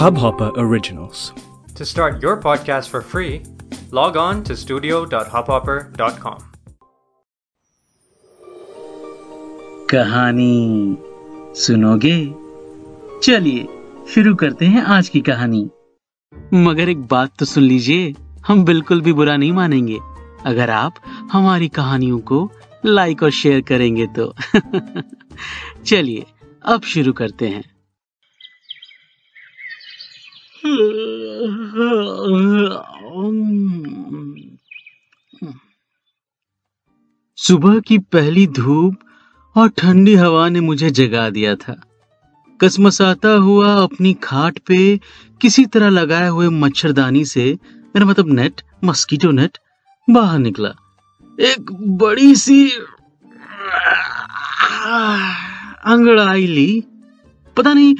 Hubhopper Originals. To start your podcast for free, log on to studio.hubhopper.com. कहानी सुनोगे चलिए शुरू करते हैं आज की कहानी मगर एक बात तो सुन लीजिए हम बिल्कुल भी बुरा नहीं मानेंगे अगर आप हमारी कहानियों को लाइक और शेयर करेंगे तो चलिए अब शुरू करते हैं। सुबह की पहली धूप और ठंडी हवा ने मुझे जगा दिया था। कसमसाता हुआ अपनी खाट पे किसी तरह लगाए हुए मच्छरदानी से मेरा मतलब नेट, मस्कीटो नेट, बाहर निकला। एक बड़ी सी अंगड़ाई ली। पता नहीं,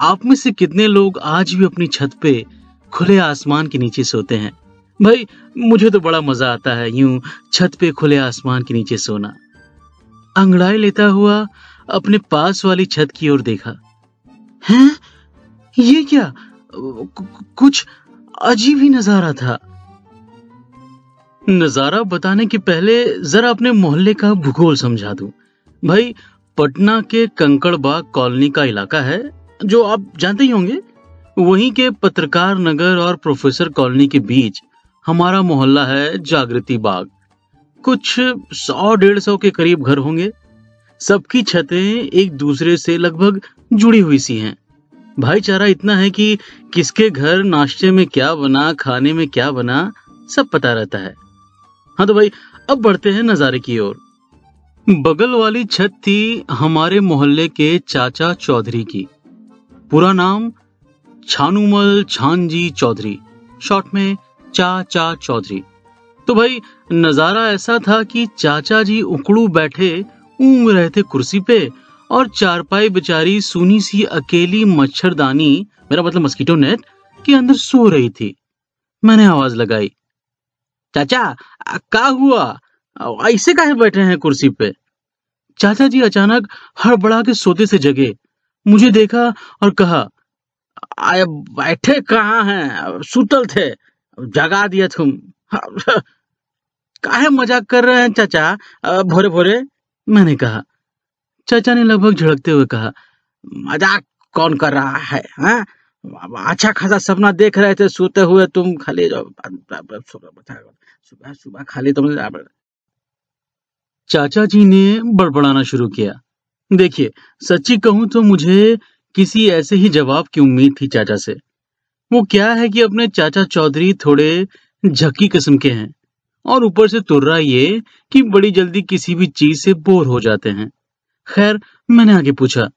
आप में से कितने लोग आज भी अपनी छत पे खुले आसमान के नीचे सोते हैं। भाई, मुझे तो बड़ा मज़ा आता है यूँ छत पे खुले आसमान के नीचे सोना। अंगड़ाई लेता हुआ अपने पास वाली छत की ओर देखा। हैं? ये क्या? कुछ अजीब ही नज़ारा था। नज़ारा बताने के पहले जरा अपने मोहल्ले का भूगोल समझा दूँ। भाई पटना के कंकड़बाग कॉलोनी का इलाका है, जो आप जानते ही होंगे। वहीं के पत्रकार नगर और प्रोफेसर कॉलोनी के बीच हमारा मोहल्ला है जागृति बाग। कुछ सौ डेढ़ सौ के करीब घर होंगे। सबकी छतें एक दूसरे से लगभग जुड़ी हुई सी हैं। भाईचारा इतना है कि किसके घर नाश्ते में क्या बना, खाने में क्या बना, सब पता रहता है। हाँ तो भाई, अब बढ़ते हैं नजारे की ओर। बगल वाली छत थी हमारे मोहल्ले के चाचा चौधरी की। पूरा नाम छानुमल छानजी चौधरी शॉर्ट में चाचा चौधरी। तो भाई, नज़ारा ऐसा था कि चाचा जी उकड़ू बैठे, ऊंग रहे थे कुर्सी पे, और चारपाई बेचारी सुनी सी अकेली मच्छरदानी, मेरा मतलब मस्कीटो नेट के अंदर सो रही थी। मैंने आवाज़ लगाई, चाचा क्या हुआ? ऐसे काहे बैठे हैं कुर्सी पे? चाचा जी अचानक हड़बड़ा के सोते से जगे। मुझे देखा और कहा, आए बैठे कहाँ हैं? सुतल थे। जगा दिया तुम। काहे मज़ाक कर रहे हैं चाचा? भोरे भोरे? मैंने कहा। चाचा ने लगभग झड़कते हुए कहा, मज़ाक कौन कर रहा है, हा? अच्छा खासा सपना देख रहे थे, सोते हुए तुम खाली सुबह सुबह खाली तुम चाचा जी ने बड़बड़ाना शुरू किया। देखिए, सच्ची कहूँ तो मुझे किसी ऐसे ही जवाब की उम्मीद थी चाचा से। वो क्या है कि अपने चाचा चौधरी थोड़े झक्की किस्म के हैं और ऊपर से तुर्रा ये कि बड़ी जल्दी किसी भी चीज़ से बोर हो जाते हैं। खैर, मैंने आगे पूछा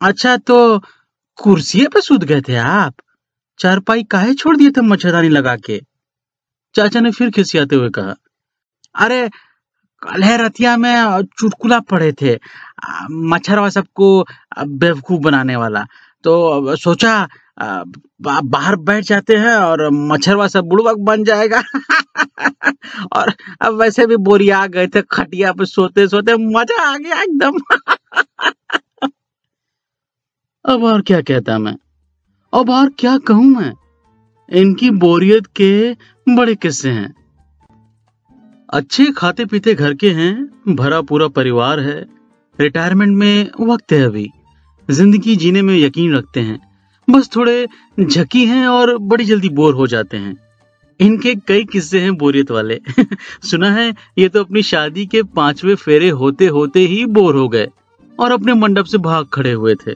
अच्छा तो कुर्सी पे सूत गए थे आप? चारपाई काहे छोड़ दिए थे मच्छरदानी लगा के? चाचा ने फिर खिसियाते हुए कहा, अरे कल है रतिया में चुटकुला पड़े थे। मच्छर मच्छरवा सबको बेवकूफ़ बनाने वाला। तो सोचा बाहर बैठ जाते हैं और मच्छर मच्छरवा सब बुड़बक बन जाएगा। और अब वैसे भी बोरिया गए थे, खटिया पे सोते सोते मज़ा आ गया एकदम। अब और क्या कहता मैं? अब और क्या कहूँ मैं? इनकी बोरियत के बड़े किस्से हैं। अच्छे खाते पीते घर के हैं, भरा पूरा परिवार है। रिटायरमेंट में वक्त है अभी। ज़िंदगी जीने में यकीन रखते हैं। बस थोड़े झकी हैं और बड़ी जल्दी बोर हो जाते हैं। इनके कई किस्से हैं बोरियत वाले। सुना है, ये तो अपनी शादी के पांचवे फेरे होते होते ही बोर हो गए और अपने मंडप से भाग खड़े हुए थे।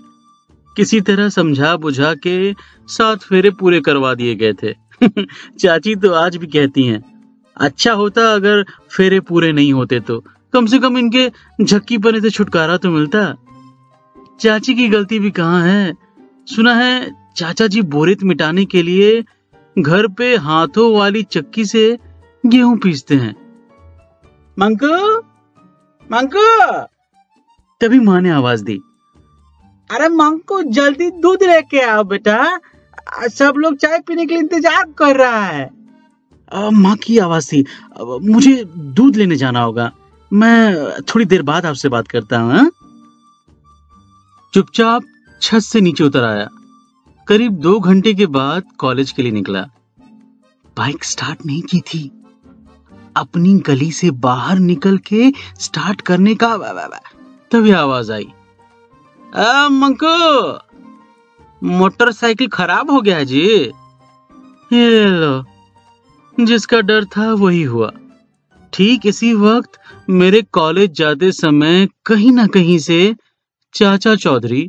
किसी तरह समझा बुझा के सात फेरे पूरे करवा दिए गए थे। चाची तो आज भी कहती हैं अच्छा होता अगर फेरे पूरे नहीं होते तो। कम से कम इनके झक्की पने से छुटकारा तो मिलता। चाची की गलती भी कहाँ है? सुना है चाचा जी बोरित मिटाने के लिए घर पे हाथों वाली चक्की से गेहूँ पीसते हैं। मंकू? मंकू? तभी माँ ने आवाज़ दी। अरे मंकू, जल्दी दूध लेके आओ बेटा। सब लोग चाय पीने के लिए इंतज़ार कर रहा है। माँ की आवाज़ थी। मुझे दूध लेने जाना होगा। मैं थोड़ी देर बाद आपसे बात करता हूँ हाँ? चुपचाप छत से नीचे उतर आया। करीब दो घंटे के बाद कॉलेज के लिए निकला। बाइक स्टार्ट नहीं की थी। अपनी गली से बाहर निकल के स्टार्ट करने का तभी आवाज़ आई। मंको! मोटरसाइकिल खराब हो गया जी। ये लो। जिसका डर था वही हुआ। ठीक इसी वक्त मेरे कॉलेज जाते समय कहीं ना कहीं से चाचा चौधरी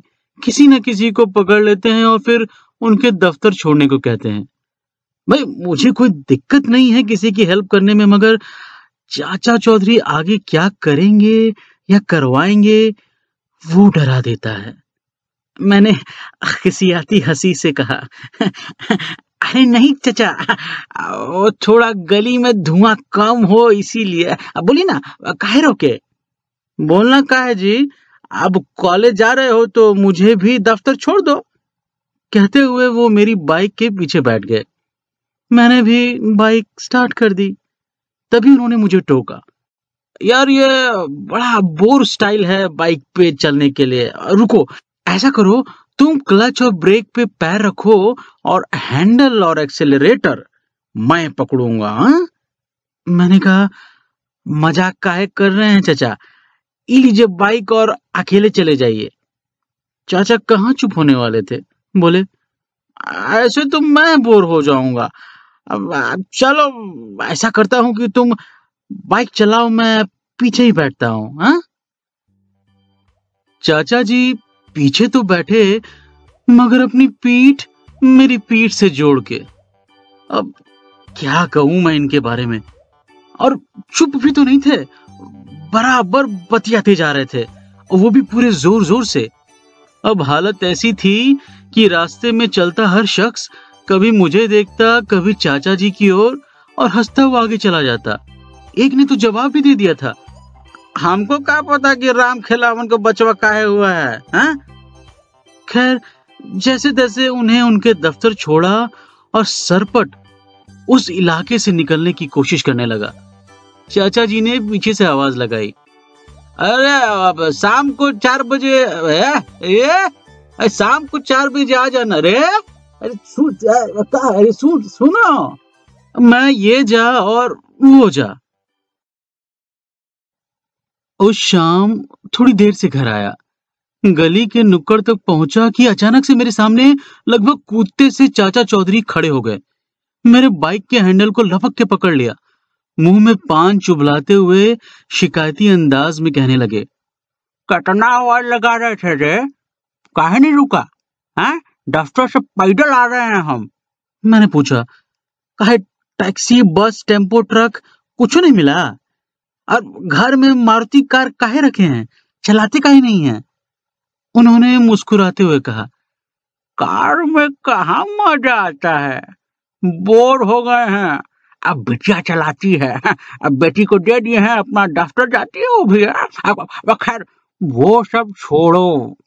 किसी न किसी को पकड़ लेते हैं और फिर उनके दफ्तर छोड़ने को कहते हैं। भाई, मुझे कोई दिक्कत नहीं है किसी की हेल्प करने में, मगर चाचा चौधरी आगे क्या करेंगे या करवाएँगे, वो डरा देता है। मैंने किसी आती हँसी से कहा अरे नहीं चचा, वो थोड़ा गली में धुआँ कम हो इसीलिए। बोली ना, काहे रोके? बोलना का है जी? अब कॉलेज जा रहे हो तो मुझे भी दफ्तर छोड़ दो। कहते हुए वो मेरी बाइक के पीछे बैठ गए। मैंने भी बाइक स्टार्ट कर दी। तभी उन्होंने मुझे टोका। यार ये बड़ा बोर स्टाइल है बाइक पे चलने के लिए। रुको, ऐसा करो तुम क्लच और ब्रेक पे पैर रखो और हैंडल और एक्सेलरेटर मैं पकड़ूँगा हाँ? मैंने कहा, मज़ाक काहे कर रहे हैं चाचा? लीजिए बाइक और अकेले चले जाइए। चाचा कहाँ चुप होने वाले थे? बोले, ऐसे तो मैं बोर हो जाऊँगा। अब चलो, ऐसा करता हूँ कि तुम बाइक चलाओ, मैं पीछे ही बैठता हूँ हाँ? चाचा जी पीछे तो बैठे, मगर अपनी पीठ मेरी पीठ से जोड़ के। अब क्या कहूँ मैं इनके बारे में? और चुप भी तो नहीं थे, बराबर बतियाते जा रहे थे और वो भी पूरे ज़ोर ज़ोर से। अब हालत ऐसी थी कि रास्ते में चलता हर शख्स कभी मुझे देखता, कभी चाचा जी की ओर, और हंसता हुआ आगे चला जाता। एक ने तो जवाब भी दे दिया था हमको क्या पता कि राम खिलावन को बचवा काहे हुआ है? खैर, जैसे तैसे उन्हें उनके दफ्तर छोड़ा और सरपट उस इलाके से निकलने की कोशिश करने लगा। चाचा जी ने पीछे से आवाज़ लगाई। अरे, अब शाम को चार बजे ये शाम को चार बजे आ जाना रे। अरे सुन अरे सुन सुनो। मैं ये जा और वो जा। उस शाम थोड़ी देर से घर आया। गली के नुक्कड़ तक पहुँचा कि अचानक से मेरे सामने लगभग कूदते से चाचा चौधरी खड़े हो गए। मेरे बाइक के हैंडल को लपक के पकड़ लिया। मुँह में पान चुबलाते हुए शिकायती अंदाज में कहने लगे, कटना आवाज़ लगा रहे थे रे। काहे नहीं रुका? है? दफ्तर से पैदल आ रहे हैं हम। मैंने पूछा, कहे टैक्सी, बस, टेंपो, ट्रक कुछ नहीं मिला? और घर में मारुति कार काहे रखे हैं? चलाते काहे नहीं है? उन्होंने मुस्कुराते हुए कहा, कार में कहा मज़ा आता है? बोर हो गए हैं। अब बिटिया चलाती है। अब बेटी को दे दिए हैं, अपना दफ्तर जाती है वो भी अब खैर, वो सब छोड़ो।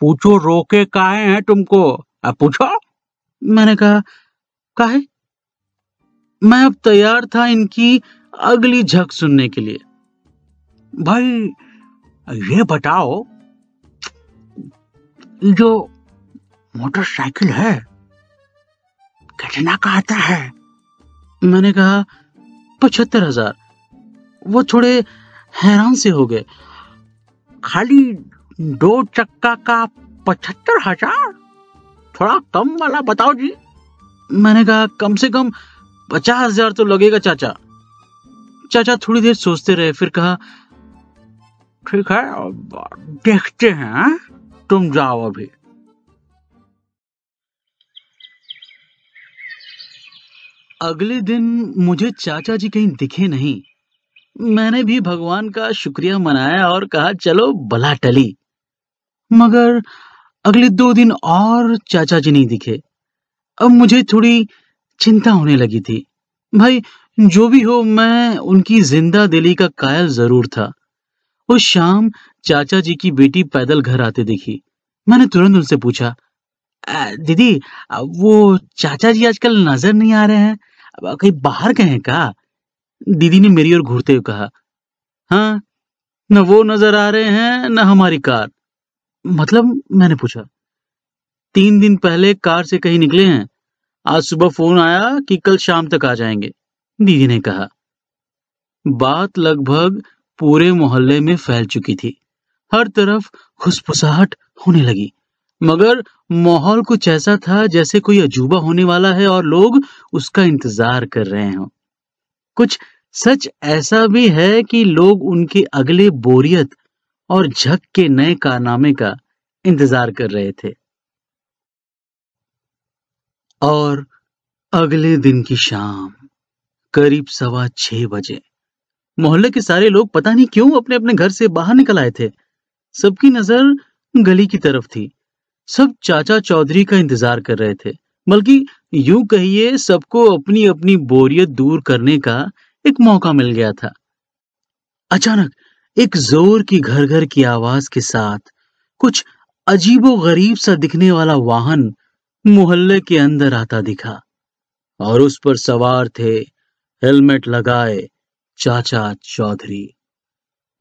पूछो, रोके काहे हैं तुमको? अब पूछो। मैंने कहा, काहे? मैं अब तैयार था इनकी अगली झक सुनने के लिए। भाई ये बताओ जो मोटरसाइकिल है कितना का आता है? मैंने कहा पचहत्तर हज़ार। वो थोड़े हैरान से हो गए। खाली दो चक्का का पचहत्तर हज़ार? थोड़ा कम वाला बताओ जी। मैंने कहा कम से कम पचास हज़ार तो लगेगा चाचा। चाचा थोड़ी देर सोचते रहे, फिर कहा, ठीक है देखते हैं हाँ? तुम जाओ अभी. अगले दिन मुझे चाचा जी कहीं दिखे नहीं। मैंने भी भगवान का शुक्रिया मनाया और कहा, चलो भला टली। मगर अगले दो दिन और चाचा जी नहीं दिखे। अब मुझे थोड़ी चिंता होने लगी थी। भाई जो भी हो, मैं उनकी ज़िंदा दिली का कायल ज़रूर था। उस शाम चाचा जी की बेटी पैदल घर आते देखी। मैंने तुरंत उनसे पूछा दीदी वो चाचा जी आजकल नज़र नहीं आ रहे हैं? कहीं बाहर गए हैं का दीदी ने मेरी ओर घूरते हुए कहा हाँ न वो नज़र आ रहे हैं, न हमारी कार। मतलब मैंने पूछा, तीन दिन पहले कार से कहीं निकले हैं? आज सुबह फ़ोन आया कि कल शाम तक आ जाएँगे। दीदी ने कहा। बात लगभग पूरे मोहल्ले में फैल चुकी थी। हर तरफ़ खुसफुसाहट होने लगी। मगर माहौल कुछ ऐसा था जैसे कोई अजूबा होने वाला है और लोग उसका इंतज़ार कर रहे हों। कुछ सच ऐसा भी है कि लोग उनके अगले बोरियत और झक के नए कारनामे का इंतज़ार कर रहे थे। और अगले दिन की शाम। करीब सवा छह बजे। मोहल्ले के सारे लोग पता नहीं क्यों अपने अपने घर से बाहर निकल आए थे। सबकी नज़र गली की तरफ़ थी। सब चाचा चौधरी का इंतज़ार कर रहे थे, बल्कि यूँ कहिए सबको अपनी अपनी बोरियत दूर करने का एक मौका मिल गया था। अचानक एक ज़ोर की घर घर की आवाज़ के साथ कुछ अजीबो गरीब सा दिखने वाला वाहन मोहल्ले के अंदर आता दिखा और उस पर सवार थे हेलमेट लगाए चाचा चौधरी।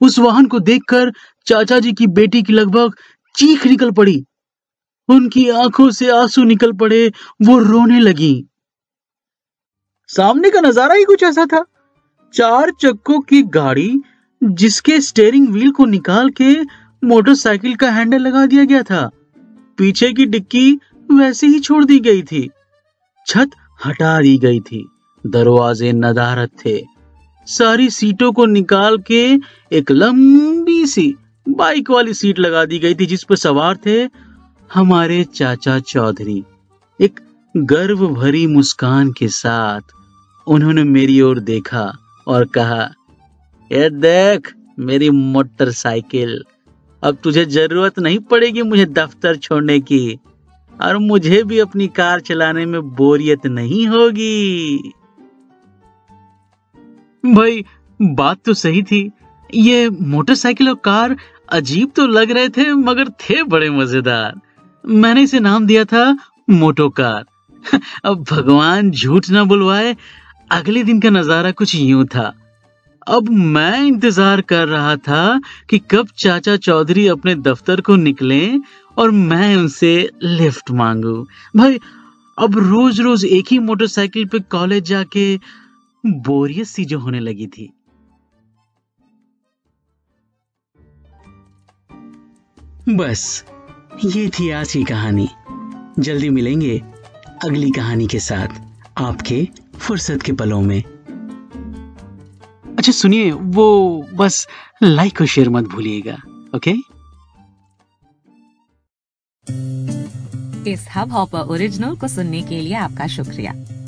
उस वाहन को देखकर चाचा जी की बेटी की लगभग चीख निकल पड़ी। उनकी आँखों से आँसू निकल पड़े, वो रोने लगी। सामने का नज़ारा ही कुछ ऐसा था। चार चक्कों की गाड़ी जिसके स्टेयरिंग व्हील को निकाल के मोटरसाइकिल का हैंडल लगा दिया गया था, पीछे की डिक्की वैसे ही छोड़ दी गई थी। छत हटा दी गई थी। दरवाजे नदारत थे। सारी सीटों को निकाल के एक लंबी सी बाइक वाली सीट लगा दी गई थी जिस पर सवार थे हमारे चाचा चौधरी। एक गर्व भरी मुस्कान के साथ उन्होंने मेरी ओर देखा और कहा ये देख मेरी मोटरसाइकिल, अब तुझे ज़रूरत नहीं पड़ेगी मुझे दफ्तर छोड़ने की, और मुझे भी अपनी कार चलाने में बोरियत नहीं होगी। भाई, बात तो सही थी। ये मोटरसाइकिल और कार अजीब तो लग रहे थे, मगर थे बड़े मज़ेदार। मैंने इसे नाम दिया था मोटो कार। अब भगवान झूठ ना बुलवाए, अगले दिन का नज़ारा कुछ यूँ था। अब मैं इंतज़ार कर रहा था कि कब चाचा चौधरी अपने दफ्तर को निकले और मैं उनसे लिफ्ट मांगू। भाई, अब रोज रोज एक ही मोटरसाइकिल पे कॉलेज जाके बोरियत सी जो होने लगी थी। बस, ये थी आज की कहानी। जल्दी मिलेंगे अगली कहानी के साथ आपके फुर्सत के पलों में। अच्छा सुनिए, वो बस लाइक और शेयर मत भूलिएगा ओके इस हब हॉपर ओरिजिनल को सुनने के लिए आपका शुक्रिया।